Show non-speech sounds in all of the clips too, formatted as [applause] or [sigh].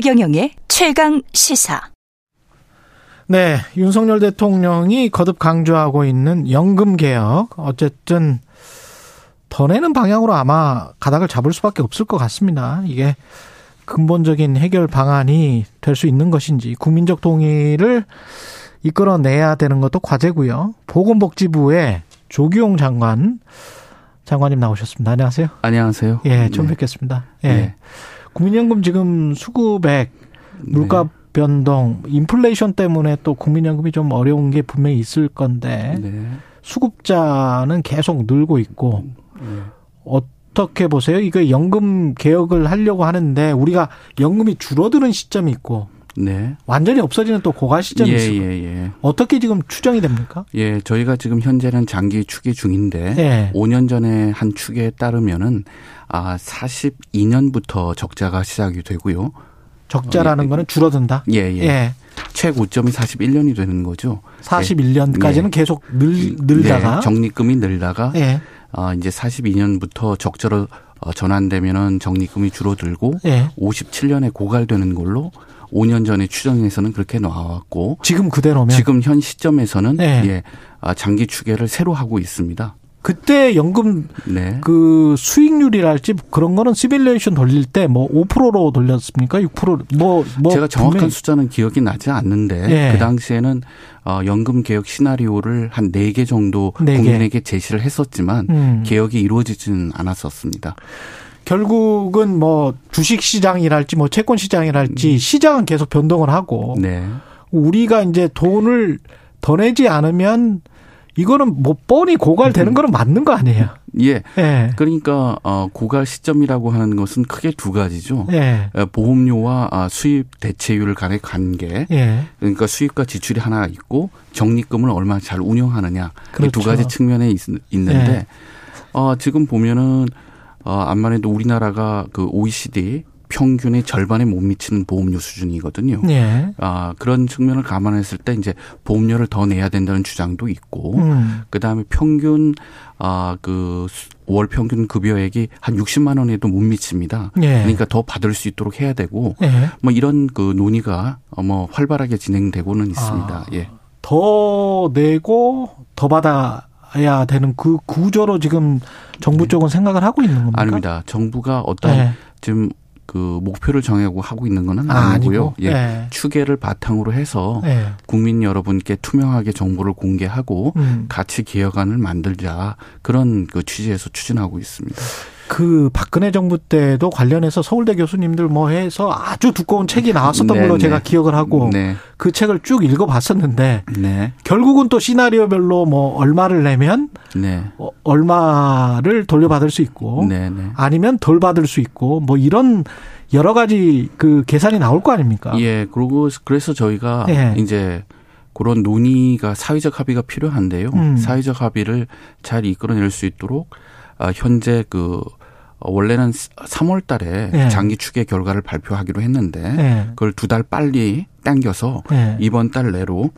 최경영의 최강 시사. 네, 윤석열 대통령이 거듭 강조하고 있는 연금 개혁 어쨌든 더 내는 방향으로 아마 가닥을 잡을 수밖에 없을 것 같습니다. 이게 근본적인 해결 방안이 될 수 있는 것인지 국민적 동의를 이끌어내야 되는 것도 과제고요. 보건복지부의 조기용 장관 장관님 나오셨습니다. 안녕하세요. 안녕하세요. 예, 처음 네. 뵙겠습니다. 예. 네. 국민연금 지금 수급액 물가 네. 변동, 인플레이션 때문에 또 국민연금이 좀 어려운 게 분명히 있을 건데 네. 수급자는 계속 늘고 있고 네. 어떻게 보세요? 이거 연금 개혁을 하려고 하는데 우리가 연금이 줄어드는 시점이 있고 네. 완전히 없어지는 또 고갈 시점이 예, 있어요. 예, 예. 어떻게 지금 추정이 됩니까? 예, 저희가 지금 현재는 장기 추계 중인데 예. 5년 전에 한 추계에 따르면은 아 42년부터 적자가 시작이 되고요. 적자라는 어, 예. 거는 줄어든다. 예, 예. 예. 최고점이 41년이 되는 거죠. 41년까지는 예. 계속 늘 늘다가 네, 적립금이 늘다가 예. 아 이제 42년부터 적자로 어, 전환되면은 적립금이 줄어들고 예. 57년에 고갈되는 걸로 5년 전에 추정에서는 그렇게 나왔고 지금 그대로면 지금 현 시점에서는 네. 예 아, 장기 추계를 새로 하고 있습니다. 그때 연금 네. 그 수익률이랄지 그런 거는 시뮬레이션 돌릴 때 뭐 5%로 돌렸습니까? 6%뭐 뭐 제가 정확한. 숫자는 기억이 나지 않는데 네. 그 당시에는 어 연금 개혁 시나리오를 한 4개 정도 4개. 국민에게 제시를 했었지만 음. 개혁이 이루어지지는 않았었습니다. 결국은 뭐 주식 시장이랄지 뭐 채권 시장이랄지 음. 시장은 계속 변동을 하고 네. 우리가 이제 돈을 더 내지 않으면 이거는 뭐 뻔히 고갈되는 음. 거는 맞는 거 아니에요? 예. 예. 그러니까 어 고갈 시점이라고 하는 것은 크게 두 가지죠. 예. 어, 보험료와 아, 수입 대체율 간의 관계. 예. 그러니까 수입과 지출이 하나 있고 적립금을 얼마나 잘 운영하느냐. 그렇죠. 이두 가지 측면에 있, 있는데 예. 어 지금 보면은 어, 암만 해도 우리나라가 그 OECD 평균의 절반에 못 미치는 보험료 수준이거든요. 네. 아, 그런 측면을 감안했을 때 이제 보험료를 더 내야 된다는 주장도 있고, 음. 그 다음에 평균, 아, 그, 월 평균 급여액이 한 60만 원에도 못 미칩니다. 네. 그러니까 더 받을 수 있도록 해야 되고, 네. 뭐 이런 그 논의가 뭐 활발하게 진행되고는 있습니다. 아, 예. 더 내고 더 받아 야 되는 그 구조로 지금 정부 네. 쪽은 생각을 하고 있는 겁니까? 아닙니다. 정부가 어떤 네. 지금 그 목표를 정하고 하고 있는 거는 아, 아니고요. 예. 네. 추계를 바탕으로 해서 네. 국민 여러분께 투명하게 정보를 공개하고 음. 같이 개혁안을 만들자 그런 그 취지에서 추진하고 있습니다. 그 박근혜 정부 때도 관련해서 서울대 교수님들 뭐 해서 아주 두꺼운 책이 나왔었던 네, 걸로 네. 제가 기억을 하고 네. 그 책을 쭉 읽어봤었는데 네. 결국은 또 시나리오별로 뭐 얼마를 내면 네. 어, 얼마를 돌려받을 수 있고 네, 아니면 덜 받을 수 있고 뭐 이런 여러 가지 그 계산이 나올 거 아닙니까? 예. 그리고 그래서 저희가 이제 그런 논의가 사회적 합의가 필요한데요. 음. 사회적 합의를 잘 이끌어낼 수 있도록 아, 현재 그 어, 원래는 3월 달에 네. 장기 추계 결과를 발표하기로 했는데 네. 그걸 두 달 빨리 당겨서 네. 이번 달 내로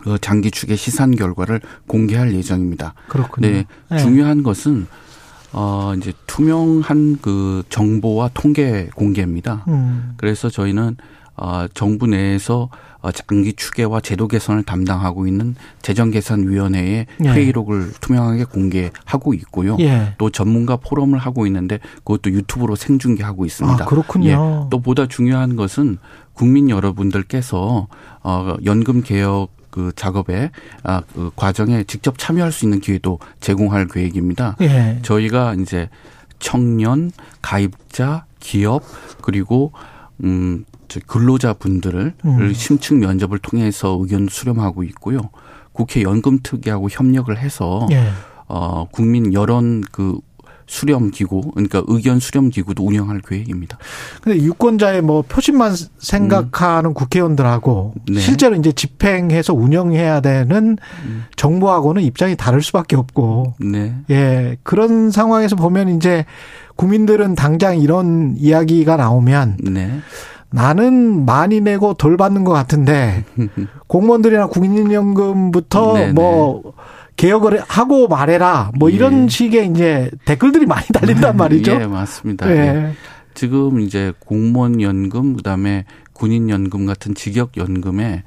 그 장기 추계 시산 결과를 공개할 예정입니다. 그렇군요. 네. 중요한 것은 어 이제 투명한 그 정보와 통계 공개입니다. 음. 그래서 저희는 어 정부 내에서 어, 장기 추계와 제도 개선을 담당하고 있는 재정계산위원회의 예. 회의록을 투명하게 공개하고 있고요. 예. 또 전문가 포럼을 하고 있는데 그것도 유튜브로 생중계하고 있습니다. 아, 그렇군요. 예. 또 보다 중요한 것은 국민 여러분들께서 어 연금 개혁 그 작업에 아, 그 과정에 직접 참여할 수 있는 기회도 제공할 계획입니다. 예. 저희가 이제 청년, 가입자, 기업 그리고 음 근로자분들을 음. 심층 면접을 통해서 의견 수렴하고 있고요. 국회 연금특위하고 협력을 해서 예. 어 국민 여론 그 수렴 기구 그러니까 의견 수렴 기구도 운영할 계획입니다. 근데 유권자의 뭐 표심만 생각하는 음. 국회의원들하고 네. 실제로 이제 집행해서 운영해야 되는 음. 정부하고는 입장이 다를 수밖에 없고 네. 예 그런 상황에서 보면 이제 국민들은 당장 이런 이야기가 나오면 네. 나는 많이 내고 덜 받는 것 같은데 [laughs] 공무원들이나 국민연금부터 네네. 뭐 개혁을 하고 말해라 뭐 예. 이런 식의 이제 댓글들이 많이 [laughs] 달린단 말이죠. 예, 맞습니다. 예. 예. 지금 이제 공무원 연금 그다음에 군인 연금 같은 직역 연금에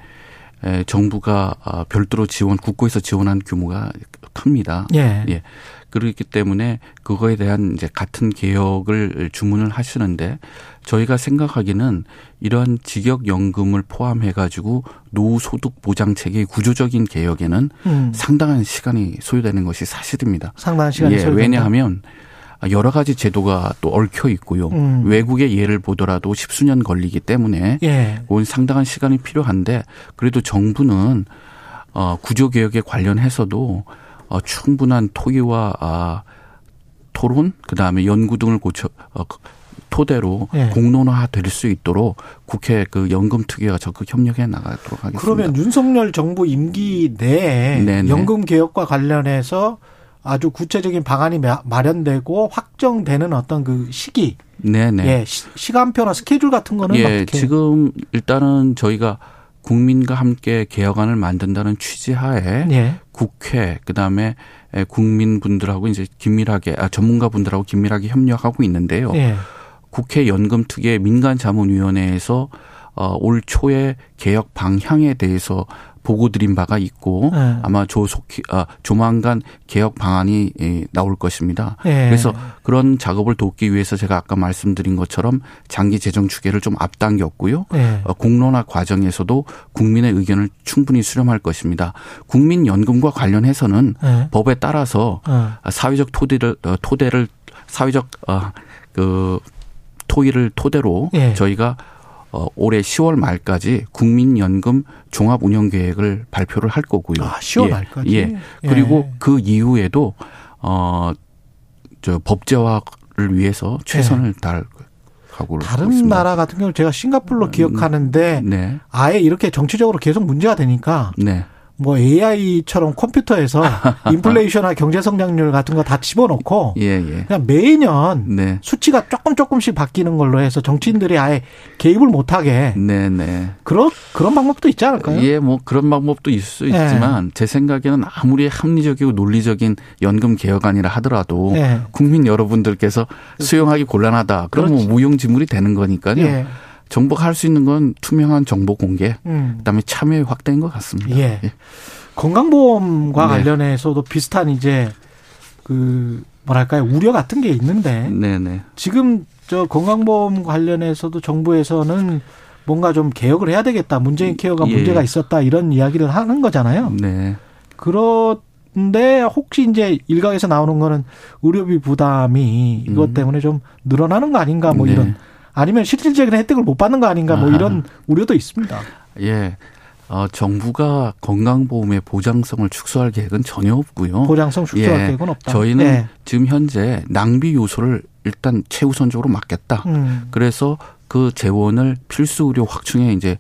정부가 아, 별도로 지원 국고에서 지원한 규모가 큽니다. 예. 예. 그렇기 때문에 그거에 대한 이제 같은 개혁을 주문을 하시는데 저희가 생각하기는 이러한 직역연금을 포함해 가지고 노후 소득 보장 체계의 구조적인 개혁에는 음. 상당한 시간이 소요되는 것이 사실입니다. 상당한 시간이 예, 소요된다. 왜냐하면 여러 가지 제도가 또 얽혀 있고요. 음. 외국의 예를 보더라도 십수년 걸리기 때문에 예. 온 상당한 시간이 필요한데 그래도 정부는 어 구조 개혁에 관련해서도 어, 충분한 토의와 아, 토론 그다음에 연구 등을 고쳐 어, 토대로 네. 공론화 될 수 있도록 국회 그 연금 특위가 적극 협력해 나가도록 하겠습니다. 그러면 윤석열 정부 임기 내에 네네. 연금 개혁과 관련해서 아주 구체적인 방안이 마련되고 확정되는 어떤 그 시기, 네네. 예, 시 간표나 스케줄 같은 거는 예, 어떻게? 지금 일단은 저희가 국민과 함께 개혁안을 만든다는 취지하에 예. 국회 그다음에 국민분들하고 이제 긴밀하게 아 전문가분들하고 긴밀하게 협력하고 있는데요. 예. 국회 연금특위 민간자문위원회에서 어, 올 초에 개혁 방향에 대해서 보고 드린 바가 있고 네. 아마 조속히 아 조만간 개혁 방안이 예, 나올 것입니다. 네. 그래서 그런 작업을 돕기 위해서 제가 아까 말씀드린 것처럼 장기 재정 추계를 좀 앞당겼고요. 네. 어, 공론화 과정에서도 국민의 의견을 충분히 수렴할 것입니다. 국민 연금과 관련해서는 네. 법에 따라서 네. 사회적 토대를 어, 토대를 사회적 어그 토의를 토대로 네. 저희가 어, 올해 10월 말까지 국민연금 종합운영계획을 발표를 할 거고요. 아, 10월 예, 말까지. 예. 그리고 예. 그 이후에도 어, 저 법제화를 위해서 최선을 예. 다할 각오를 다른 있습니다. 나라 같은 경우 제가 싱가폴로 음, 기억하는데 네. 아예 이렇게 정치적으로 계속 문제가 되니까 네. 뭐 AI처럼 컴퓨터에서 [laughs] 인플레이션이나 경제 성장률 같은 거 다 집어넣고 예, 예. 그냥 매년 네. 수치가 조금 조금씩 바뀌는 걸로 해서 정치인들이 아예 개입을 못하게 네, 네. 그런 그런 방법도 있지 않을까요? 예, 뭐 그런 방법도 있을 수 네. 있지만 제 생각에는 아무리 합리적이고 논리적인 연금 개혁안이라 하더라도 네. 국민 여러분들께서 수용하기 곤란하다. 그러면 뭐 무용지물이 되는 거니까요. 예. 정부가 할 수 있는 건 투명한 정보 공개, 음. 그다음에 참여 확대인 것 같습니다. 예. 예. 건강보험과 네. 관련해서도 비슷한 이제 그 뭐랄까요 우려 같은 게 있는데 네네. 네. 지금 저 건강보험 관련해서도 정부에서는 뭔가 좀 개혁을 해야 되겠다. 문재인 케어가 예. 문제가 있었다 이런 이야기를 하는 거잖아요. 네. 그런데 혹시 이제 일각에서 나오는 거는 의료비 부담이 이것 음. 때문에 좀 늘어나는 거 아닌가 뭐 네. 이런 아니면 실질적인 혜택을 못 받는 거 아닌가 뭐 이런 우려도 있습니다. 예. 어, 정부가 건강보험의 보장성을 축소할 계획은 전혀 없고요. 보장성 축소할 예, 계획은 없다. 저희는 예. 지금 현재 낭비 요소를 일단 최우선적으로 막겠다. 음. 그래서 그 재원을 필수 의료 확충에 이제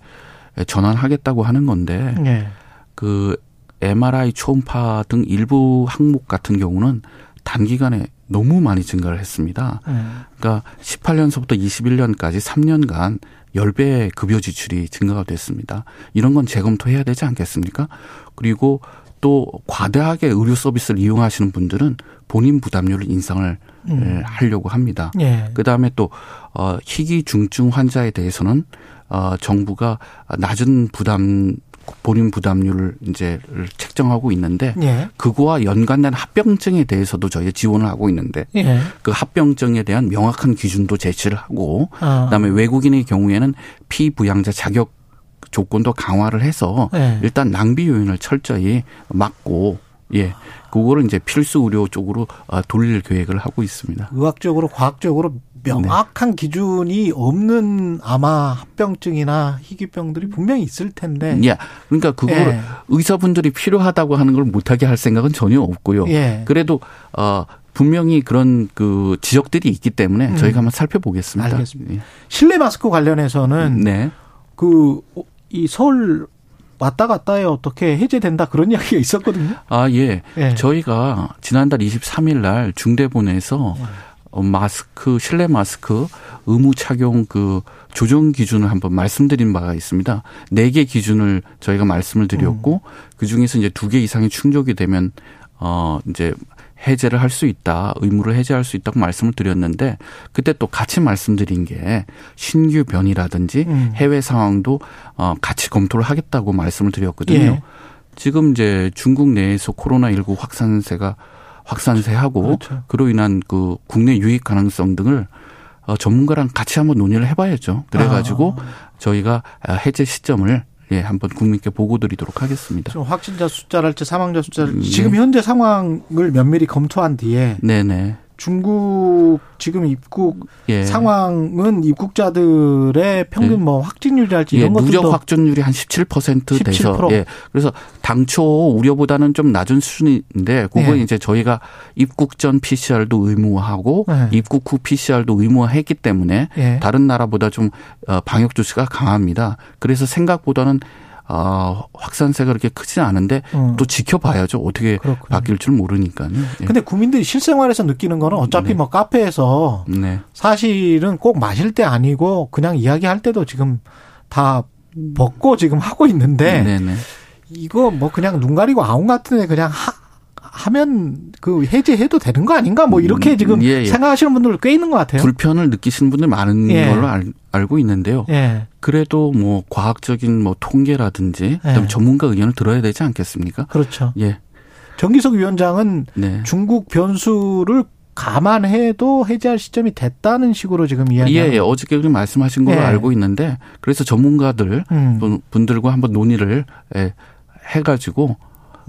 전환하겠다고 하는 건데 예. 그 MRI 초음파 등 일부 항목 같은 경우는 단기간에 너무 많이 증가를 했습니다. 음. 그러니까 18년서부터 21년까지 3년간 10배의 급여 지출이 증가가 됐습니다. 이런 건 재검토해야 되지 않겠습니까? 그리고 또 과다하게 의료 서비스를 이용하시는 분들은 본인 부담률을 인상을 음. 하려고 합니다. 예. 그다음에 또 어, 희귀 중증 환자에 대해서는 어, 정부가 낮은 부담 본인 부담률을 이제 책정하고 있는데 예. 그거와 연관된 합병증에 대해서도 저희가 지원을 하고 있는데 예. 그 합병증에 대한 명확한 기준도 제시를 하고 아. 그다음에 외국인의 경우에는 피부양자 자격 조건도 강화를 해서 예. 일단 낭비 요인을 철저히 막고 예. 그거를 이제 필수 의료 쪽으로 어, 돌릴 계획을 하고 있습니다. 의학적으로 과학적으로 명확한 네. 기준이 없는 아마 합병증이나 희귀병들이 분명히 있을 텐데. 예. 그러니까 그걸 예. 의사분들이 필요하다고 하는 걸 못하게 할 생각은 전혀 없고요. 예. 그래도 어 분명히 그런 그 지적들이 있기 때문에 음. 저희가 한번 살펴보겠습니다. 알겠습니다. 예. 실내 마스크 관련해서는 네. 그이 서울 왔다 갔다에 어떻게 해제된다 그런 [laughs] 이야기가 있었거든요. 아, 예. 예. 저희가 지난달 23일 날 중대본에서 예. 어, 마스크, 실내 마스크 의무 착용 그 조정 기준을 한번 말씀드린 바가 있습니다. 네 개 기준을 저희가 말씀을 드렸고 음. 그 중에서 이제 두 개 이상이 충족이 되면 어 이제 해제를 할 수 있다, 의무를 해제할 수 있다고 말씀을 드렸는데 그때 또 같이 말씀드린 게 신규 변이라든지 음. 해외 상황도 어 같이 검토를 하겠다고 말씀을 드렸거든요. 예. 지금 이제 중국 내에서 코로나 19 확산세가 확산세하고 그렇죠. 그로 인한 그 국내 유입 가능성 등을 어 전문가랑 같이 한번 논의를 해봐야죠. 그래가지고 아. 저희가 해제 시점을 예, 한번 국민께 보고 드리도록 하겠습니다. 지금 확진자 숫자랄지 사망자 숫자를 음, 네. 지금 현재 상황을 면밀히 검토한 뒤에 네네. 중국 지금 입국 예. 상황은 입국자들의 평균 예. 뭐 확진율이랄지 이런 예, 것들도 누적 확진율이 한 17% 17%. 돼서 예. 그래서 당초 우려보다는 좀 낮은 수준인데 그건 예. 이제 저희가 입국 전 PCR도 의무화하고 예. 입국 후 PCR도 의무화했기 때문에 예. 다른 나라보다 좀 어, 방역 조치가 강합니다. 그래서 생각보다는 어, 확산세가 그렇게 크지 않은데 음. 또 지켜봐야죠. 어떻게 그렇군요. 바뀔 줄 모르니까요. 예. 근데 국민들이 실생활에서 느끼는 거는 어차피 네. 뭐 카페에서 네. 사실은 꼭 마실 때 아니고 그냥 이야기할 때도 지금 다 벗고 지금 하고 있는데 네네. 네. 이거 뭐 그냥 눈 가리고 아웅 같은 데 그냥 하, 하면 그 해제해도 되는 거 아닌가 뭐 이렇게 음, 지금 예, 예. 생각하시는 분들 꽤 있는 것 같아요. 불편을 느끼시는 분들 많은 예. 걸로 알, 알고 있는데요. 예. 그래도 뭐 과학적인 뭐 통계라든지 예. 전문가 의견을 들어야 되지 않겠습니까? 그렇죠. 예. 정기석 위원장은 네. 중국 변수를 감안해도 해제할 시점이 됐다는 식으로 지금 이야기. 예, 예. 어저께 말씀하신 걸로 예. 알고 있는데 그래서 전문가들 음. 분들과 한번 논의를 예, 해가지고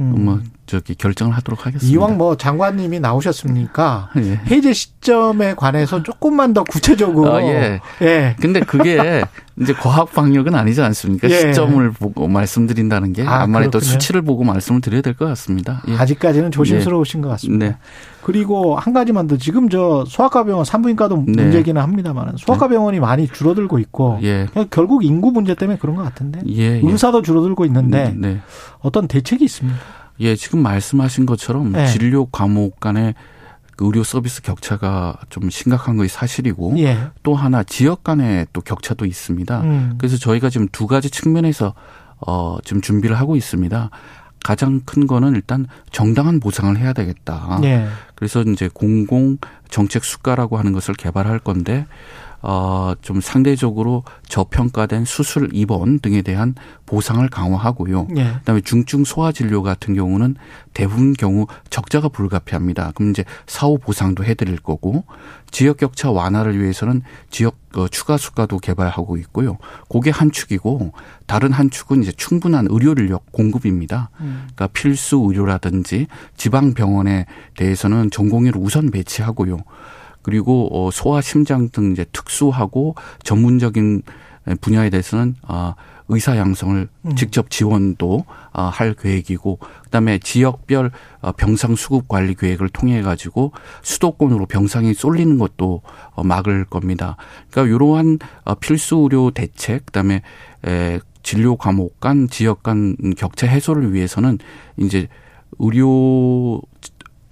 음. 뭐 저기 결정을 하도록 하겠습니다. 이왕 뭐 장관님이 나오셨습니까? 예. 해제 시점에 관해서 조금만 더 구체적으로. 아, 예. 예. 근데 그게 이제 과학 방역은 아니지 않습니까? 예. 시점을 보고 말씀드린다는 게 아, 아무래도 수치를 보고 말씀을 드려야 될 것 같습니다. 예. 아직까지는 조심스러우신 것 같습니다. 네. 그리고 한 가지만 더 지금 저 소아과병원 산부인과도 네. 문제기는 합니다만 소아과병원이 많이 줄어들고 있고 예. 결국 인구 문제 때문에 그런 것 같은데 예, 예. 의사도 줄어들고 있는데 네. 어떤 대책이 있습니까? 예, 지금 말씀하신 것처럼 네. 진료 과목 간의 그 의료 서비스 격차가 좀 심각한 것이 사실이고 예. 또 하나 지역 간의 또 격차도 있습니다. 음. 그래서 저희가 지금 두 가지 측면에서 어 지금 준비를 하고 있습니다. 가장 큰 거는 일단 정당한 보상을 해야 되겠다. 예. 그래서 이제 공공 정책 수가라고 하는 것을 개발할 건데 어, 좀 상대적으로 저평가된 수술 입원 등에 대한 보상을 강화하고요. 예. 그다음에 중증 소아 진료 같은 경우는 대부분 경우 적자가 불가피합니다. 그럼 이제 사후 보상도 해드릴 거고 지역 격차 완화를 위해서는 지역 어, 추가 수가도 개발하고 있고요. 그게 한 축이고 다른 한 축은 이제 충분한 의료 인력 공급입니다. 음. 그러니까 필수 의료라든지 지방 병원에 대해서는 전공의를 우선 배치하고요. 그리고 어 소아 심장 등 이제 특수하고 전문적인 분야에 대해서는 아 의사 양성을 음. 직접 지원도 아, 할 계획이고 그다음에 지역별 어, 병상 수급 관리 계획을 통해 가지고 수도권으로 병상이 쏠리는 것도 어, 막을 겁니다. 그러니까 이러한 어, 필수 의료 대책 그다음에 에 진료 과목 간 지역 간 격차 해소를 위해서는 이제 의료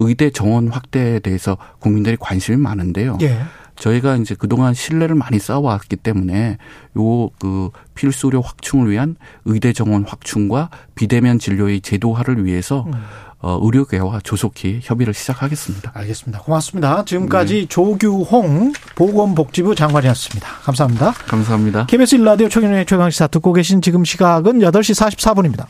의대 정원 확대에 대해서 국민들이 관심이 많은데요. 예. 저희가 이제 그동안 신뢰를 많이 쌓아왔기 때문에 요 그 필수 의료 확충을 위한 의대 정원 확충과 비대면 진료의 제도화를 위해서 음. 어, 의료계와 조속히 협의를 시작하겠습니다. 알겠습니다. 고맙습니다. 지금까지 네. 조규홍 보건복지부 장관이었습니다. 감사합니다. 감사합니다. KBS 1라디오 최경영의 최강시사 듣고 계신 지금 시각은 8시 44분입니다.